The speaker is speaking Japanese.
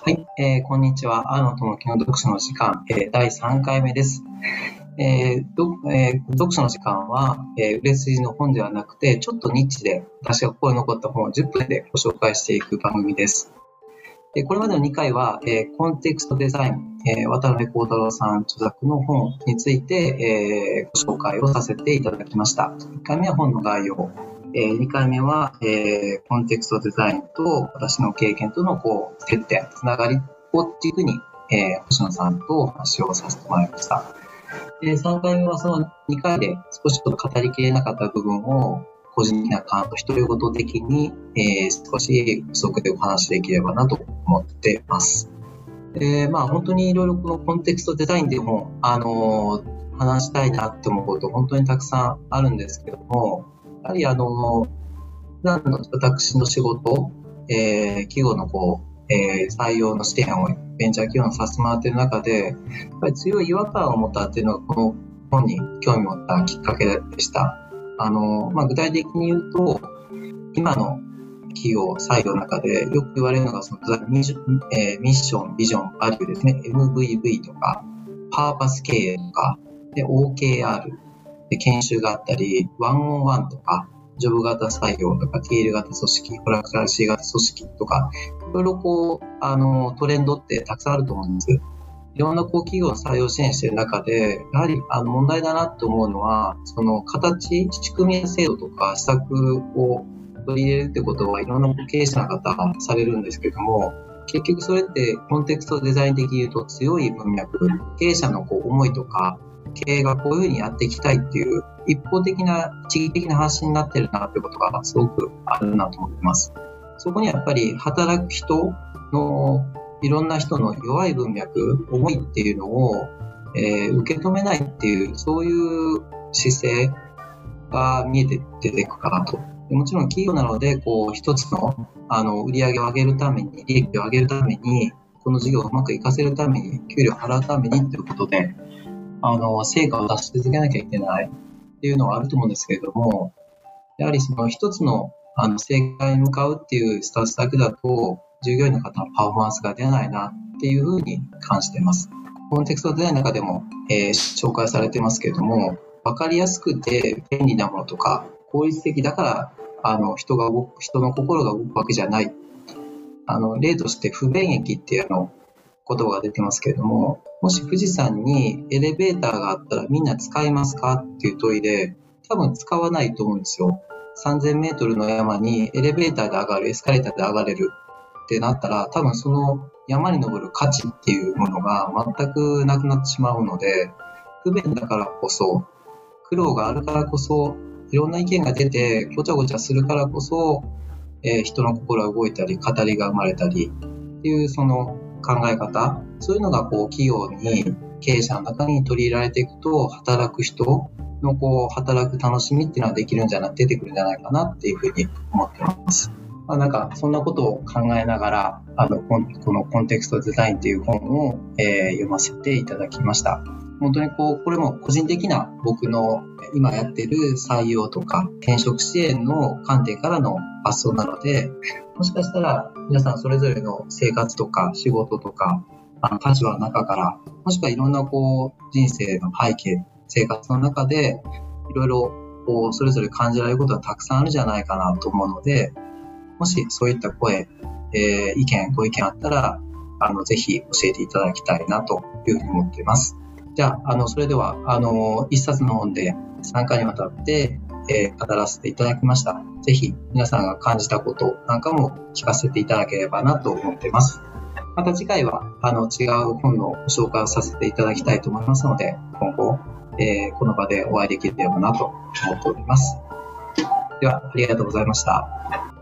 はい、えー、こんにちは。青野智樹の読書の時間、えー、第3回目です。えーどえー、読書の時間は、えー、売れ筋の本ではなくて、ちょっとニッチで、私が心に残った本を10分でご紹介していく番組です。でこれまでの2回は、えー、コンテクストデザイン、えー、渡辺幸太郎さん著作の本について、えー、ご紹介をさせていただきました。1回目は本の概要、えー、2回目は、えー、コンテクストデザインと私の経験とのこう接点、つながりを軸に、えー、星野さんとお話をさせてもらいました。で3回目はその2回で少しちょっと語りきれなかった部分を個人的な感と独り言的に、えー、少し不足でお話しできればなと思ってます。でまあ本当にいろいろこのコンテクストデザインでも、あのー、話したいなって思うこと本当にたくさんあるんですけども、やはりあの、普段の私の仕事、えー、企業のこう、えー、採用の視点をベンチャー企業にさせてもらっている中で、やっぱり強い違和感を持ったっていうのが、この本に興味を持ったきっかけでした。あの、まあ、具体的に言うと、今の企業採用の中でよく言われるのが、そのミッション、えー、ミッション、ビジョン、バリューですね。MVV とか、パーパス経営とか、で、OKR、で研修があったり、ワンオンワンとか、ジョブ型採用とか、ティール型組織、コラクタルシー型組織とか、いろいろこう、あの、トレンドってたくさんあると思うんです。いろんなこう企業を採用支援している中で、やはりあの問題だなと思うのは、その形、仕組みや制度とか施策を取り入れるってことはいろんな経営者の方がされるんですけども、結局それってコンテクストデザイン的に言うと強い文脈、経営者のこう思いとか経営がこういうふうにやっていきたいっていう一方的な一義的な発信になってるなってことがすごくあるなと思ってます。そこにやっぱり働く人のいろんな人の弱い文脈、思いっていうのを、えー、受け止めないっていう、そういう姿勢が見えて出てくかなと。もちろん企業なので、こう、一つの、あの、売り上げを上げるために、利益を上げるために、この事業をうまくいかせるために、給料を払うためにということで、あの、成果を出し続けなきゃいけないっていうのはあると思うんですけれども、やはりその一つの、あの、正解に向かうっていうスタンスだけだと、従業員の方のパフォーマンスが出ないなっていうふうに感じています。コンテクストデザインの中でも、えー、紹介されてますけれども、分かりやすくて便利なものとか、効率的だから、あの、人が動く、人の心が動くわけじゃない。あの、例として不便益っていうあの、言葉が出てますけれども、もし富士山にエレベーターがあったらみんな使いますかっていう問いで、多分使わないと思うんですよ。3000メートルの山にエレベーターで上がる、エスカレーターで上がれるってなったら、多分その山に登る価値っていうものが全くなくなってしまうので、不便だからこそ、苦労があるからこそ、いろんな意見が出て、ごちゃごちゃするからこそ、えー、人の心が動いたり、語りが生まれたりっていうその考え方、そういうのがこう企業に、経営者の中に取り入れられていくと、働く人のこう働く楽しみっていうのはできるんじゃない出てくるんじゃないかなっていうふうに思ってます。まあ、なんかそんなことを考えながら、あの、このコンテクストデザインっていう本を、えー、読ませていただきました。本当にこう、これも個人的な僕の今やってる採用とか転職支援の観点からの発想なので、もしかしたら皆さんそれぞれの生活とか仕事とか、あの立場の中から、もしくはいろんなこう人生の背景、生活の中でいろいろこうそれぞれ感じられることがたくさんあるんじゃないかなと思うので、もしそういった声、えー、意見、ご意見あったら、あの、ぜひ教えていただきたいなというふうに思っています。じゃあ、あの、それでは、あの、一冊の本で3回にわたって、えー、語らせていただきました。ぜひ、皆さんが感じたことなんかも聞かせていただければなと思っています。また次回は、あの、違う本のご紹介をさせていただきたいと思いますので、今後、えー、この場でお会いできればなと思っております。では、ありがとうございました。